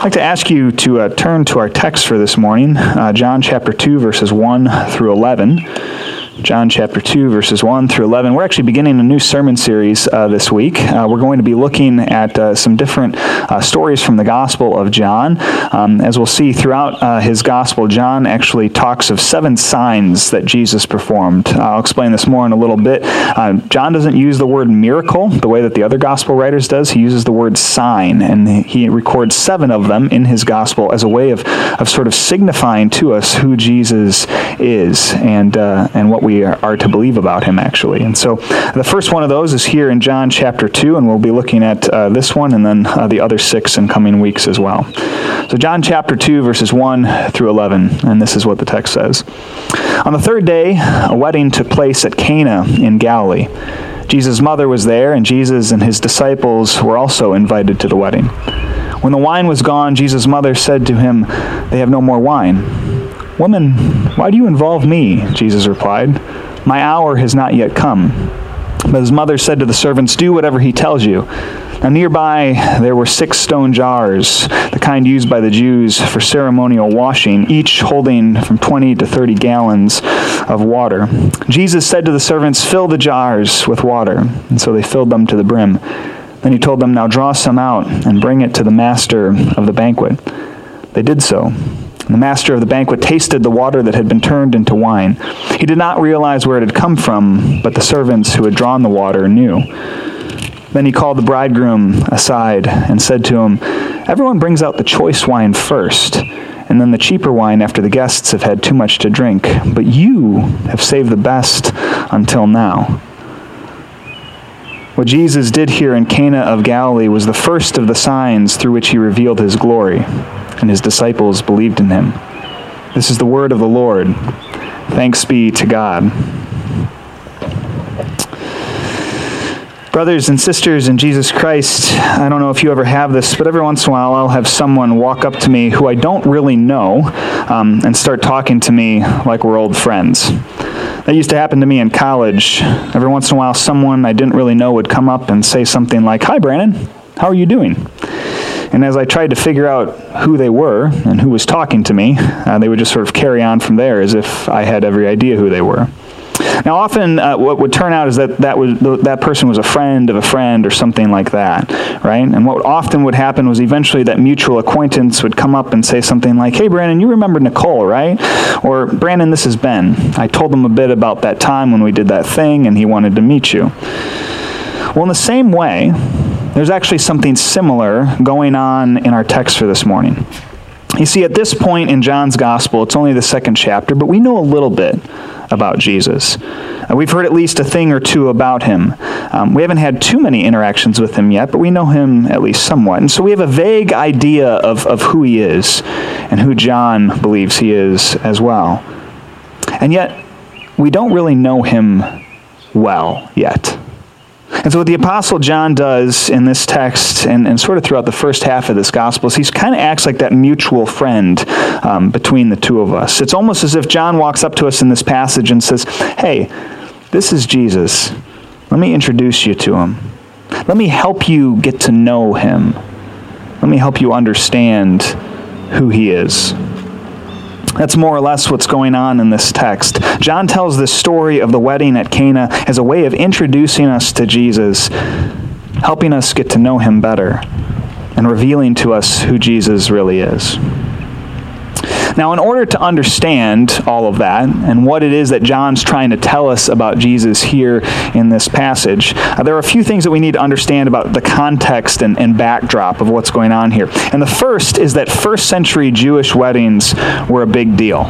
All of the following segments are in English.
I'd like to ask you to uh, turn to our text for this morning, uh, John chapter 2, verses 1 through 11. John chapter 2, verses 1 through 11. We're actually beginning a new sermon series uh, this week. Uh, we're going to be looking at uh, some different uh, stories from the Gospel of John. Um, as we'll see throughout uh, his Gospel, John actually talks of seven signs that Jesus performed. I'll explain this more in a little bit. Uh, John doesn't use the word miracle the way that the other Gospel writers does. He uses the word sign, and he records seven of them in his Gospel as a way of, of sort of signifying to us who Jesus is and, and what we we are, to believe about him, actually. And so the first one of those is here in John chapter 2, and we'll be looking at uh, this one and then uh, the other six in coming weeks as well. So, John chapter 2, verses 1 through 11, and this is what the text says. On the third day, a wedding took place at Cana in Galilee. Jesus' mother was there, and Jesus and his disciples were also invited to the wedding. When the wine was gone, Jesus' mother said to him, They have no more wine. Woman, why do you involve me? Jesus replied. My hour has not yet come. But his mother said to the servants, Do whatever he tells you. Now, nearby there were six stone jars, the kind used by the Jews for ceremonial washing, each holding from 20 to 30 gallons of water. Jesus said to the servants, Fill the jars with water. And so they filled them to the brim. Then he told them, Now draw some out and bring it to the master of the banquet. They did so. The master of the banquet tasted the water that had been turned into wine. He did not realize where it had come from, but the servants who had drawn the water knew. Then he called the bridegroom aside and said to him, Everyone brings out the choice wine first, and then the cheaper wine after the guests have had too much to drink. But you have saved the best until now. What Jesus did here in Cana of Galilee was the first of the signs through which he revealed his glory and his disciples believed in him. This is the word of the Lord. Thanks be to God. Brothers and sisters in Jesus Christ, I don't know if you ever have this, but every once in a while I'll have someone walk up to me who I don't really know um, and start talking to me like we're old friends. That used to happen to me in college. Every once in a while, someone I didn't really know would come up and say something like, Hi, Brandon, how are you doing? And as I tried to figure out who they were and who was talking to me, uh, they would just sort of carry on from there as if I had every idea who they were. Now, often uh, what would turn out is that that, was, that person was a friend of a friend or something like that, right? And what often would happen was eventually that mutual acquaintance would come up and say something like, Hey, Brandon, you remember Nicole, right? Or, Brandon, this is Ben. I told him a bit about that time when we did that thing and he wanted to meet you. Well, in the same way, there's actually something similar going on in our text for this morning. You see, at this point in John's gospel, it's only the second chapter, but we know a little bit about Jesus. Uh, we've heard at least a thing or two about him. Um, we haven't had too many interactions with him yet, but we know him at least somewhat. And so we have a vague idea of, of who he is and who John believes he is as well. And yet, we don't really know him well yet. And so, what the Apostle John does in this text and, and sort of throughout the first half of this gospel is he kind of acts like that mutual friend um, between the two of us. It's almost as if John walks up to us in this passage and says, Hey, this is Jesus. Let me introduce you to him. Let me help you get to know him. Let me help you understand who he is. That's more or less what's going on in this text. John tells this story of the wedding at Cana as a way of introducing us to Jesus, helping us get to know him better, and revealing to us who Jesus really is. Now, in order to understand all of that and what it is that John's trying to tell us about Jesus here in this passage, uh, there are a few things that we need to understand about the context and, and backdrop of what's going on here. And the first is that first century Jewish weddings were a big deal.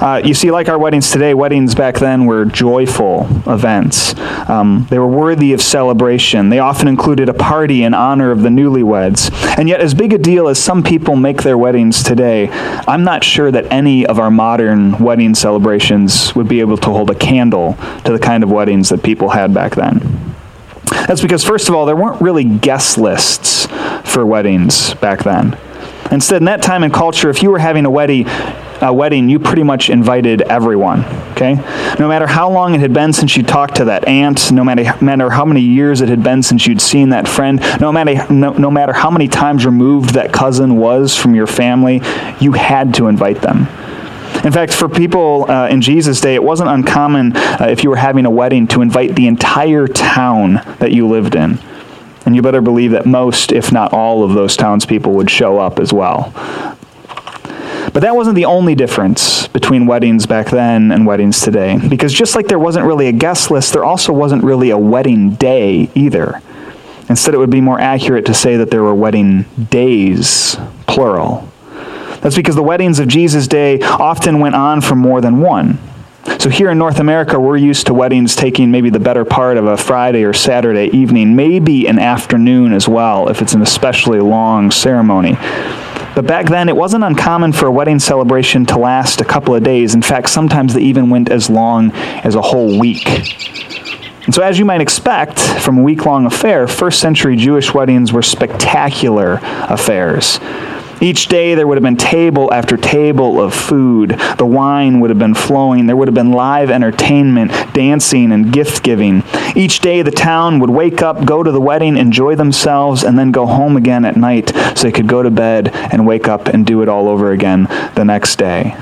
Uh, you see, like our weddings today, weddings back then were joyful events. Um, they were worthy of celebration. They often included a party in honor of the newlyweds. And yet, as big a deal as some people make their weddings today, I'm not sure that any of our modern wedding celebrations would be able to hold a candle to the kind of weddings that people had back then. That's because, first of all, there weren't really guest lists for weddings back then. Instead, in that time and culture, if you were having a wedding, uh, wedding, you pretty much invited everyone. Okay? No matter how long it had been since you talked to that aunt, no matter, matter how many years it had been since you'd seen that friend, no matter, no, no matter how many times removed that cousin was from your family, you had to invite them. In fact, for people uh, in Jesus' day, it wasn't uncommon uh, if you were having a wedding to invite the entire town that you lived in. And you better believe that most, if not all, of those townspeople would show up as well. But that wasn't the only difference between weddings back then and weddings today. Because just like there wasn't really a guest list, there also wasn't really a wedding day either. Instead, it would be more accurate to say that there were wedding days, plural. That's because the weddings of Jesus' day often went on for more than one. So here in North America, we're used to weddings taking maybe the better part of a Friday or Saturday evening, maybe an afternoon as well, if it's an especially long ceremony. But back then, it wasn't uncommon for a wedding celebration to last a couple of days. In fact, sometimes they even went as long as a whole week. And so, as you might expect from a week long affair, first century Jewish weddings were spectacular affairs. Each day there would have been table after table of food. The wine would have been flowing. There would have been live entertainment, dancing, and gift giving. Each day the town would wake up, go to the wedding, enjoy themselves, and then go home again at night so they could go to bed and wake up and do it all over again the next day.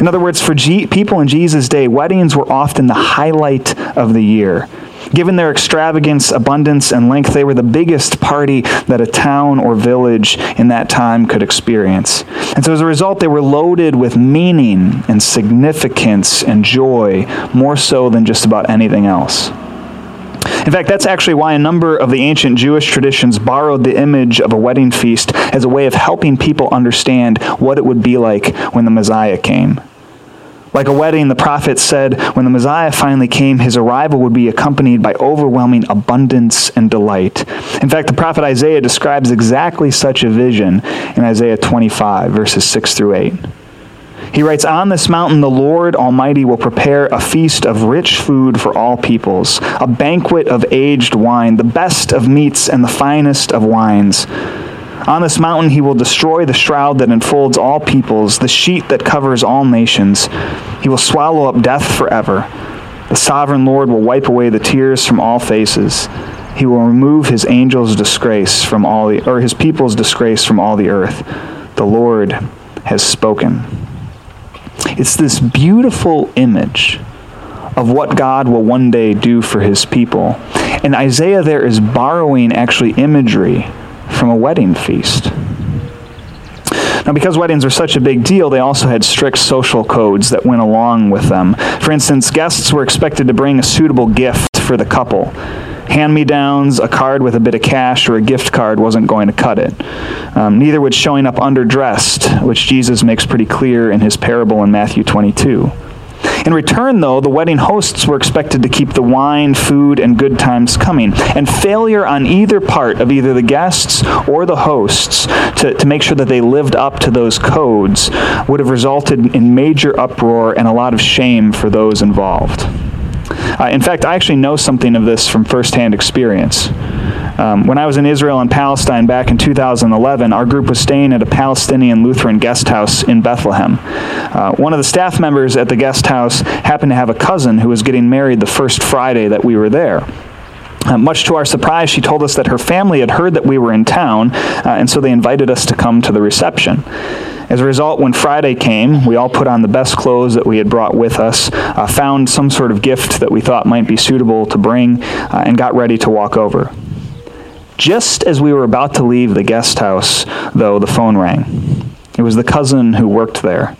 In other words, for G- people in Jesus' day, weddings were often the highlight of the year. Given their extravagance, abundance, and length, they were the biggest party that a town or village in that time could experience. And so as a result, they were loaded with meaning and significance and joy, more so than just about anything else. In fact, that's actually why a number of the ancient Jewish traditions borrowed the image of a wedding feast as a way of helping people understand what it would be like when the Messiah came. Like a wedding, the prophet said, when the Messiah finally came, his arrival would be accompanied by overwhelming abundance and delight. In fact, the prophet Isaiah describes exactly such a vision in Isaiah 25, verses 6 through 8. He writes, On this mountain the Lord Almighty will prepare a feast of rich food for all peoples, a banquet of aged wine, the best of meats and the finest of wines. On this mountain he will destroy the shroud that enfolds all peoples, the sheet that covers all nations. He will swallow up death forever. The sovereign Lord will wipe away the tears from all faces. He will remove his angels' disgrace from all the or his people's disgrace from all the earth. The Lord has spoken. It's this beautiful image of what God will one day do for his people. And Isaiah there is borrowing actually imagery from a wedding feast. Now, because weddings are such a big deal, they also had strict social codes that went along with them. For instance, guests were expected to bring a suitable gift for the couple. Hand me downs, a card with a bit of cash, or a gift card wasn't going to cut it. Um, neither would showing up underdressed, which Jesus makes pretty clear in his parable in Matthew 22. In return, though, the wedding hosts were expected to keep the wine, food, and good times coming. And failure on either part of either the guests or the hosts to, to make sure that they lived up to those codes would have resulted in major uproar and a lot of shame for those involved. Uh, in fact, I actually know something of this from firsthand experience. Um, when I was in Israel and Palestine back in 2011, our group was staying at a Palestinian Lutheran guest house in Bethlehem. Uh, one of the staff members at the guest house happened to have a cousin who was getting married the first Friday that we were there. Uh, much to our surprise, she told us that her family had heard that we were in town, uh, and so they invited us to come to the reception. As a result, when Friday came, we all put on the best clothes that we had brought with us, uh, found some sort of gift that we thought might be suitable to bring, uh, and got ready to walk over. Just as we were about to leave the guest house, though, the phone rang. It was the cousin who worked there.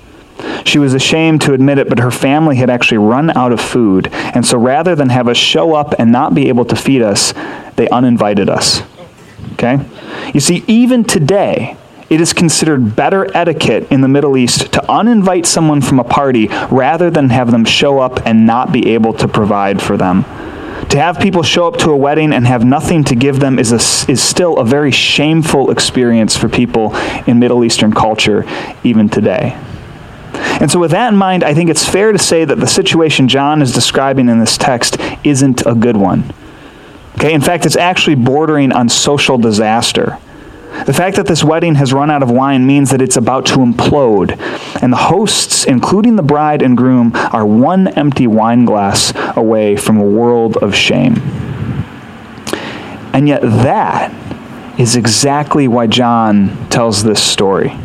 She was ashamed to admit it, but her family had actually run out of food. And so rather than have us show up and not be able to feed us, they uninvited us. Okay? You see, even today, it is considered better etiquette in the Middle East to uninvite someone from a party rather than have them show up and not be able to provide for them. To have people show up to a wedding and have nothing to give them is, a, is still a very shameful experience for people in Middle Eastern culture, even today. And so, with that in mind, I think it's fair to say that the situation John is describing in this text isn't a good one. Okay, in fact, it's actually bordering on social disaster. The fact that this wedding has run out of wine means that it's about to implode, and the hosts, including the bride and groom, are one empty wine glass away from a world of shame. And yet, that is exactly why John tells this story.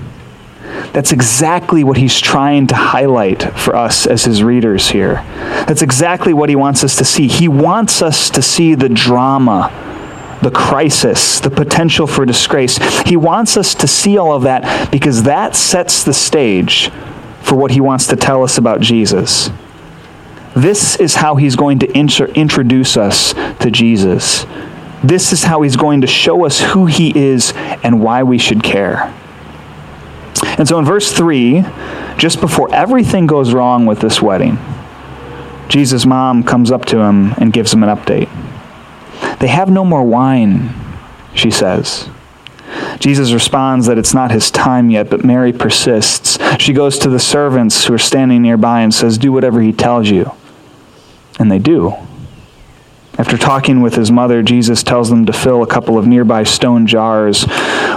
That's exactly what he's trying to highlight for us as his readers here. That's exactly what he wants us to see. He wants us to see the drama, the crisis, the potential for disgrace. He wants us to see all of that because that sets the stage for what he wants to tell us about Jesus. This is how he's going to introduce us to Jesus. This is how he's going to show us who he is and why we should care. And so in verse 3, just before everything goes wrong with this wedding, Jesus' mom comes up to him and gives him an update. They have no more wine, she says. Jesus responds that it's not his time yet, but Mary persists. She goes to the servants who are standing nearby and says, Do whatever he tells you. And they do. After talking with his mother, Jesus tells them to fill a couple of nearby stone jars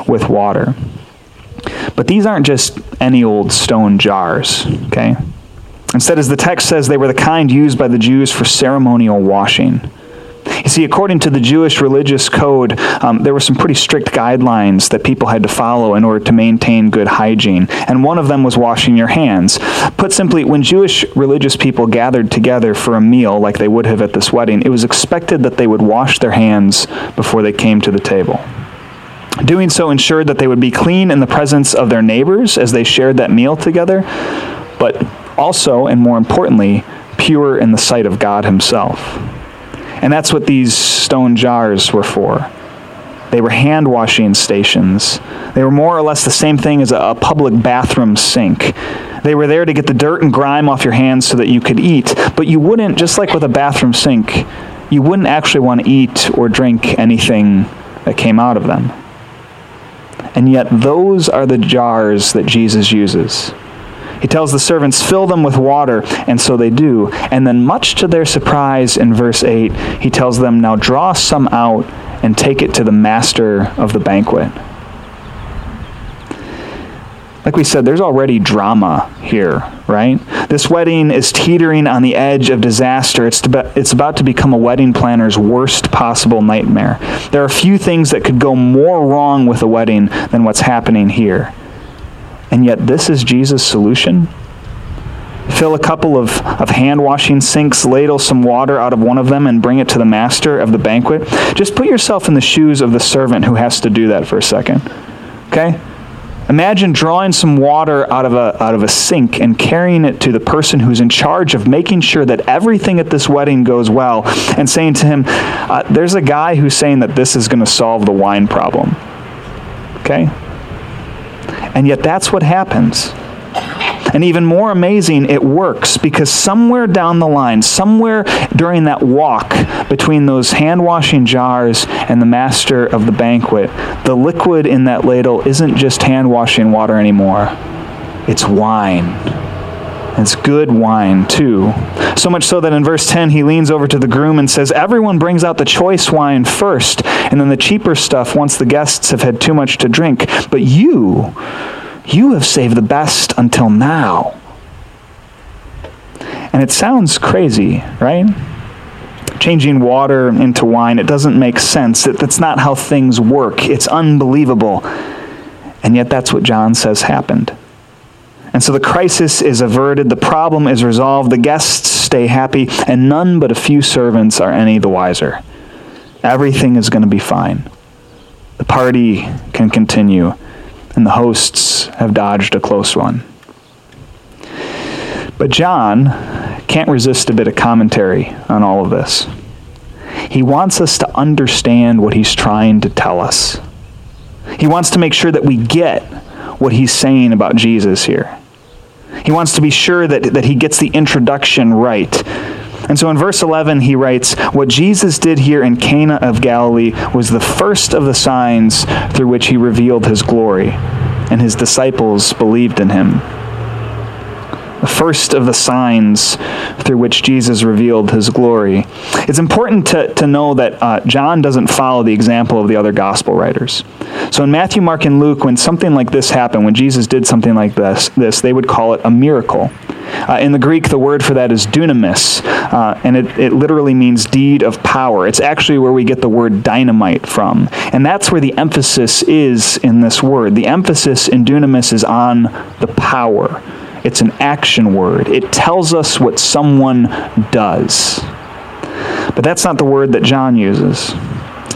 with water. But these aren't just any old stone jars, okay? Instead, as the text says, they were the kind used by the Jews for ceremonial washing. You see, according to the Jewish religious code, um, there were some pretty strict guidelines that people had to follow in order to maintain good hygiene. And one of them was washing your hands. Put simply, when Jewish religious people gathered together for a meal, like they would have at this wedding, it was expected that they would wash their hands before they came to the table. Doing so ensured that they would be clean in the presence of their neighbors as they shared that meal together, but also, and more importantly, pure in the sight of God Himself. And that's what these stone jars were for. They were hand washing stations. They were more or less the same thing as a public bathroom sink. They were there to get the dirt and grime off your hands so that you could eat. But you wouldn't, just like with a bathroom sink, you wouldn't actually want to eat or drink anything that came out of them. And yet, those are the jars that Jesus uses. He tells the servants, fill them with water, and so they do. And then, much to their surprise, in verse 8, he tells them, now draw some out and take it to the master of the banquet. Like we said, there's already drama here, right? This wedding is teetering on the edge of disaster. It's, to it's about to become a wedding planner's worst possible nightmare. There are few things that could go more wrong with a wedding than what's happening here. And yet, this is Jesus' solution. Fill a couple of, of hand washing sinks, ladle some water out of one of them, and bring it to the master of the banquet. Just put yourself in the shoes of the servant who has to do that for a second. Okay? Imagine drawing some water out of, a, out of a sink and carrying it to the person who's in charge of making sure that everything at this wedding goes well and saying to him, uh, There's a guy who's saying that this is going to solve the wine problem. Okay? And yet that's what happens. And even more amazing, it works because somewhere down the line, somewhere during that walk between those hand washing jars and the master of the banquet, the liquid in that ladle isn't just hand washing water anymore, it's wine. It's good wine, too. So much so that in verse 10, he leans over to the groom and says, Everyone brings out the choice wine first, and then the cheaper stuff once the guests have had too much to drink. But you, you have saved the best until now. And it sounds crazy, right? Changing water into wine, it doesn't make sense. That's not how things work. It's unbelievable. And yet, that's what John says happened. And so the crisis is averted, the problem is resolved, the guests stay happy, and none but a few servants are any the wiser. Everything is going to be fine. The party can continue and the hosts have dodged a close one. But John can't resist a bit of commentary on all of this. He wants us to understand what he's trying to tell us. He wants to make sure that we get what he's saying about Jesus here. He wants to be sure that, that he gets the introduction right and so in verse 11, he writes, What Jesus did here in Cana of Galilee was the first of the signs through which he revealed his glory, and his disciples believed in him. The first of the signs through which Jesus revealed his glory. It's important to, to know that uh, John doesn't follow the example of the other gospel writers. So in Matthew, Mark, and Luke, when something like this happened, when Jesus did something like this, this they would call it a miracle. Uh, in the Greek, the word for that is dunamis, uh, and it, it literally means deed of power. It's actually where we get the word dynamite from. And that's where the emphasis is in this word. The emphasis in dunamis is on the power. It's an action word. It tells us what someone does. But that's not the word that John uses.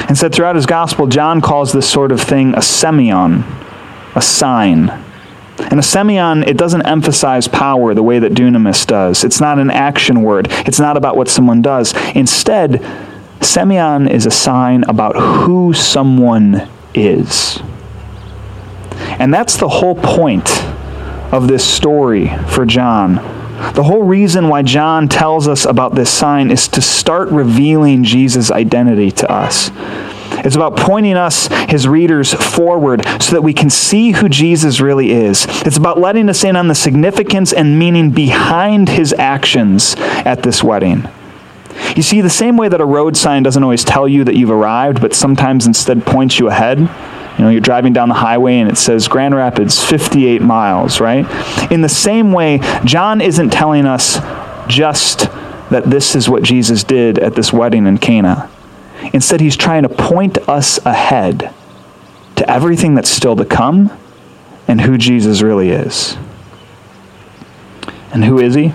Instead, throughout his gospel, John calls this sort of thing a semeion, a sign. And a semeion, it doesn't emphasize power the way that dunamis does. It's not an action word. It's not about what someone does. Instead, semeion is a sign about who someone is. And that's the whole point of this story for John. The whole reason why John tells us about this sign is to start revealing Jesus' identity to us. It's about pointing us, his readers, forward so that we can see who Jesus really is. It's about letting us in on the significance and meaning behind his actions at this wedding. You see, the same way that a road sign doesn't always tell you that you've arrived, but sometimes instead points you ahead, you know, you're driving down the highway and it says Grand Rapids 58 miles, right? In the same way, John isn't telling us just that this is what Jesus did at this wedding in Cana. Instead, he's trying to point us ahead to everything that's still to come and who Jesus really is. And who is he?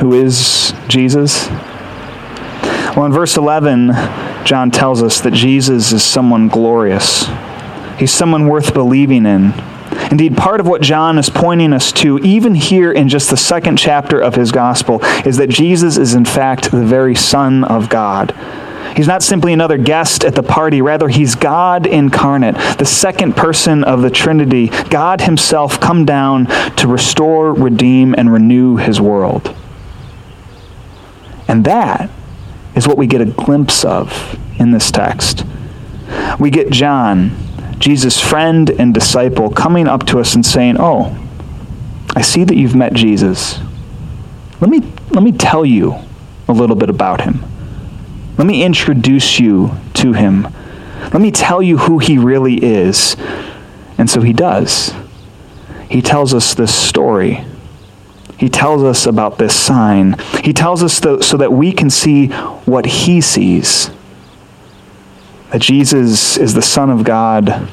Who is Jesus? Well, in verse 11, John tells us that Jesus is someone glorious. He's someone worth believing in. Indeed, part of what John is pointing us to, even here in just the second chapter of his gospel, is that Jesus is in fact the very Son of God. He's not simply another guest at the party. Rather, he's God incarnate, the second person of the Trinity, God himself come down to restore, redeem, and renew his world. And that is what we get a glimpse of in this text. We get John, Jesus' friend and disciple, coming up to us and saying, Oh, I see that you've met Jesus. Let me, let me tell you a little bit about him. Let me introduce you to him. Let me tell you who he really is. And so he does. He tells us this story he tells us about this sign. He tells us so that we can see what he sees that Jesus is the Son of God,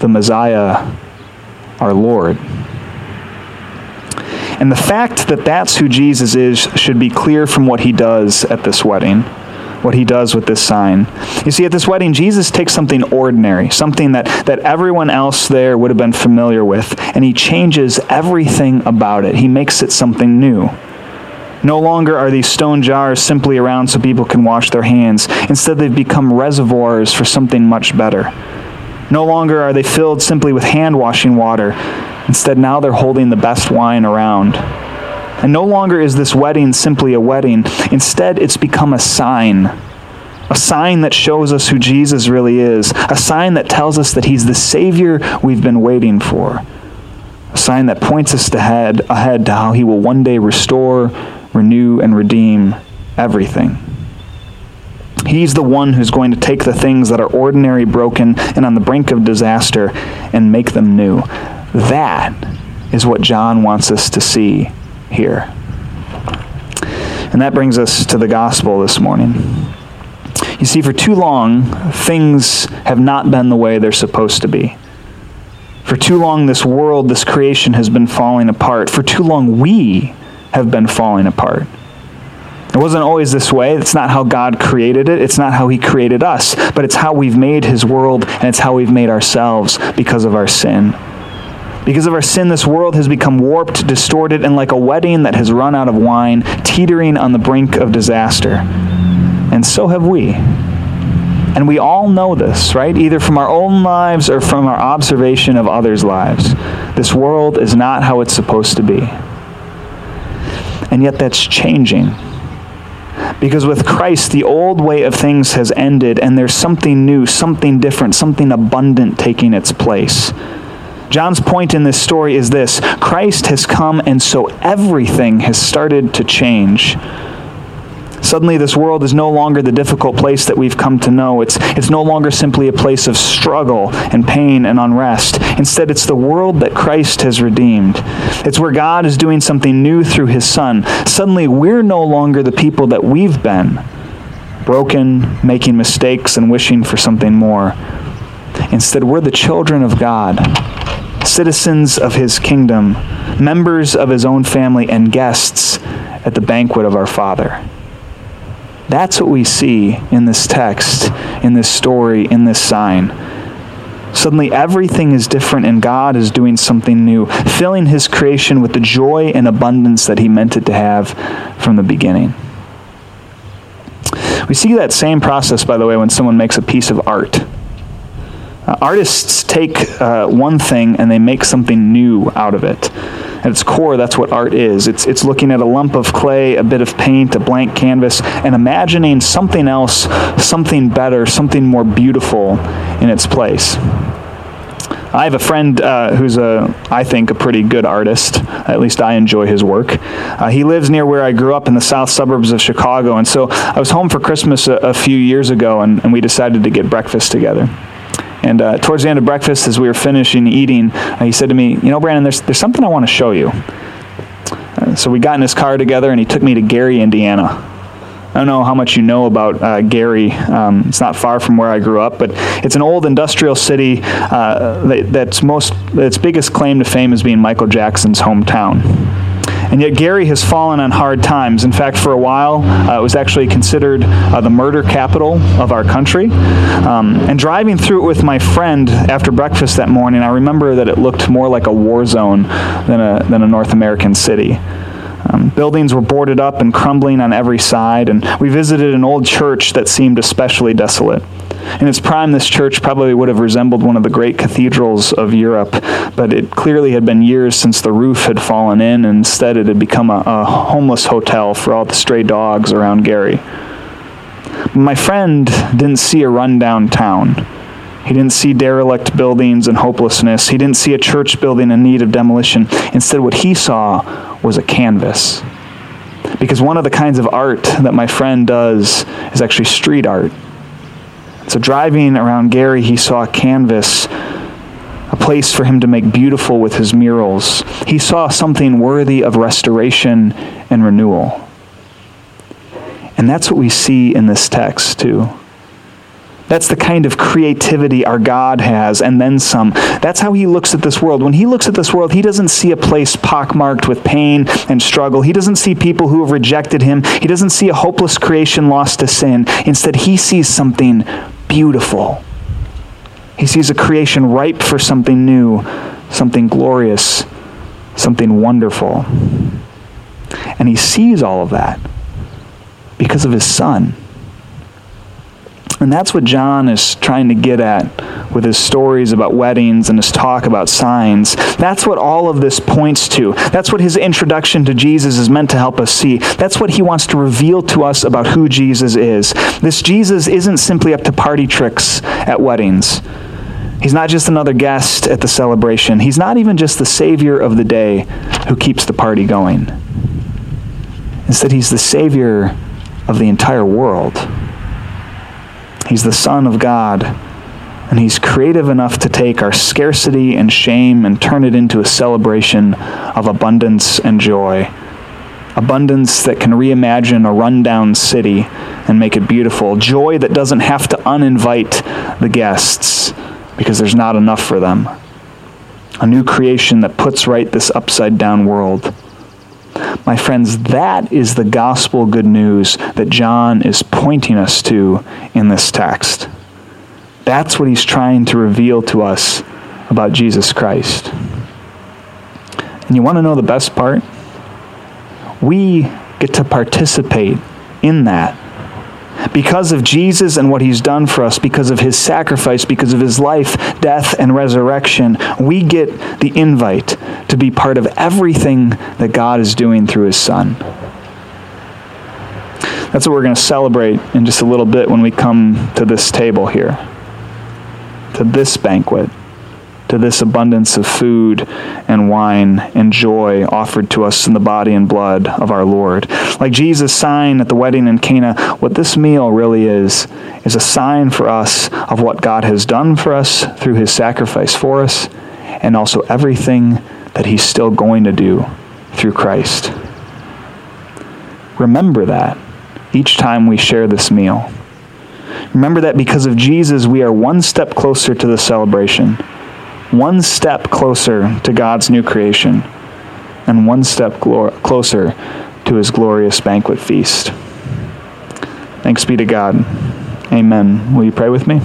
the Messiah, our Lord. And the fact that that's who Jesus is should be clear from what he does at this wedding what he does with this sign. You see, at this wedding, Jesus takes something ordinary, something that, that everyone else there would have been familiar with, and he changes everything about it. He makes it something new. No longer are these stone jars simply around so people can wash their hands. Instead, they've become reservoirs for something much better. No longer are they filled simply with hand washing water. Instead, now they're holding the best wine around. And no longer is this wedding simply a wedding. Instead, it's become a sign. A sign that shows us who Jesus really is. A sign that tells us that he's the Savior we've been waiting for. A sign that points us ahead, ahead to how he will one day restore, renew, and redeem everything. He's the one who's going to take the things that are ordinary, broken, and on the brink of disaster and make them new. That is what John wants us to see here. And that brings us to the gospel this morning. You see, for too long, things have not been the way they're supposed to be. For too long, this world, this creation has been falling apart. For too long, we have been falling apart. It wasn't always this way. It's not how God created it. It's not how He created us. But it's how we've made His world, and it's how we've made ourselves because of our sin. Because of our sin, this world has become warped, distorted, and like a wedding that has run out of wine, teetering on the brink of disaster. And so have we. And we all know this, right? Either from our own lives or from our observation of others' lives. This world is not how it's supposed to be. And yet that's changing. Because with Christ, the old way of things has ended, and there's something new, something different, something abundant taking its place. John's point in this story is this Christ has come, and so everything has started to change. Suddenly, this world is no longer the difficult place that we've come to know. It's, it's no longer simply a place of struggle and pain and unrest. Instead, it's the world that Christ has redeemed. It's where God is doing something new through his Son. Suddenly, we're no longer the people that we've been broken, making mistakes, and wishing for something more. Instead, we're the children of God, citizens of his kingdom, members of his own family, and guests at the banquet of our Father. That's what we see in this text, in this story, in this sign. Suddenly, everything is different, and God is doing something new, filling His creation with the joy and abundance that He meant it to have from the beginning. We see that same process, by the way, when someone makes a piece of art. Uh, artists take uh, one thing and they make something new out of it. At its core, that's what art is. It's, it's looking at a lump of clay, a bit of paint, a blank canvas, and imagining something else, something better, something more beautiful in its place. I have a friend uh, who's a, I think, a pretty good artist. At least I enjoy his work. Uh, he lives near where I grew up in the south suburbs of Chicago, and so I was home for Christmas a, a few years ago, and, and we decided to get breakfast together. And uh, towards the end of breakfast, as we were finishing eating, uh, he said to me, You know, Brandon, there's, there's something I want to show you. Uh, so we got in his car together, and he took me to Gary, Indiana. I don't know how much you know about uh, Gary. Um, it's not far from where I grew up, but it's an old industrial city uh, that, that's most its biggest claim to fame is being Michael Jackson's hometown. And yet, Gary has fallen on hard times. In fact, for a while, uh, it was actually considered uh, the murder capital of our country. Um, and driving through it with my friend after breakfast that morning, I remember that it looked more like a war zone than a, than a North American city. Um, buildings were boarded up and crumbling on every side, and we visited an old church that seemed especially desolate. In its prime, this church probably would have resembled one of the great cathedrals of Europe, but it clearly had been years since the roof had fallen in, and instead it had become a, a homeless hotel for all the stray dogs around Gary. My friend didn't see a rundown town. He didn't see derelict buildings and hopelessness. He didn't see a church building in need of demolition. Instead, what he saw was a canvas. Because one of the kinds of art that my friend does is actually street art. So, driving around Gary, he saw canvas, a place for him to make beautiful with his murals. He saw something worthy of restoration and renewal. And that's what we see in this text, too. That's the kind of creativity our God has, and then some. That's how he looks at this world. When he looks at this world, he doesn't see a place pockmarked with pain and struggle. He doesn't see people who have rejected him. He doesn't see a hopeless creation lost to sin. Instead, he sees something beautiful. He sees a creation ripe for something new, something glorious, something wonderful. And he sees all of that because of his son. And that's what John is trying to get at with his stories about weddings and his talk about signs. That's what all of this points to. That's what his introduction to Jesus is meant to help us see. That's what he wants to reveal to us about who Jesus is. This Jesus isn't simply up to party tricks at weddings. He's not just another guest at the celebration. He's not even just the Savior of the day who keeps the party going. Instead, he's the Savior of the entire world. He's the Son of God, and He's creative enough to take our scarcity and shame and turn it into a celebration of abundance and joy. Abundance that can reimagine a rundown city and make it beautiful. Joy that doesn't have to uninvite the guests because there's not enough for them. A new creation that puts right this upside down world. My friends, that is the gospel good news that John is pointing us to in this text. That's what he's trying to reveal to us about Jesus Christ. And you want to know the best part? We get to participate in that because of Jesus and what he's done for us, because of his sacrifice, because of his life, death, and resurrection, we get the invite to be part of everything that God is doing through his Son. That's what we're going to celebrate in just a little bit when we come to this table here, to this banquet. To this abundance of food and wine and joy offered to us in the body and blood of our Lord. Like Jesus' sign at the wedding in Cana, what this meal really is, is a sign for us of what God has done for us through his sacrifice for us, and also everything that he's still going to do through Christ. Remember that each time we share this meal. Remember that because of Jesus, we are one step closer to the celebration one step closer to God's new creation and one step glor- closer to his glorious banquet feast. Thanks be to God. Amen. Will you pray with me?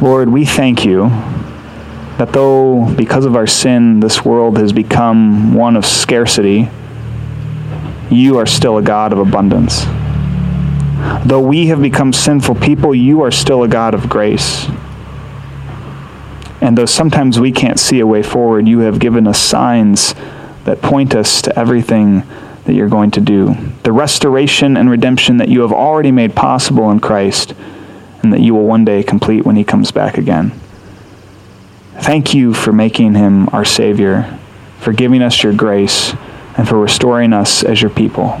Lord, we thank you that though because of our sin this world has become one of scarcity, you are still a God of abundance. Though we have become sinful people, you are still a God of grace. And though sometimes we can't see a way forward, you have given us signs that point us to everything that you're going to do. The restoration and redemption that you have already made possible in Christ, and that you will one day complete when he comes back again. Thank you for making him our Savior, for giving us your grace, and for restoring us as your people.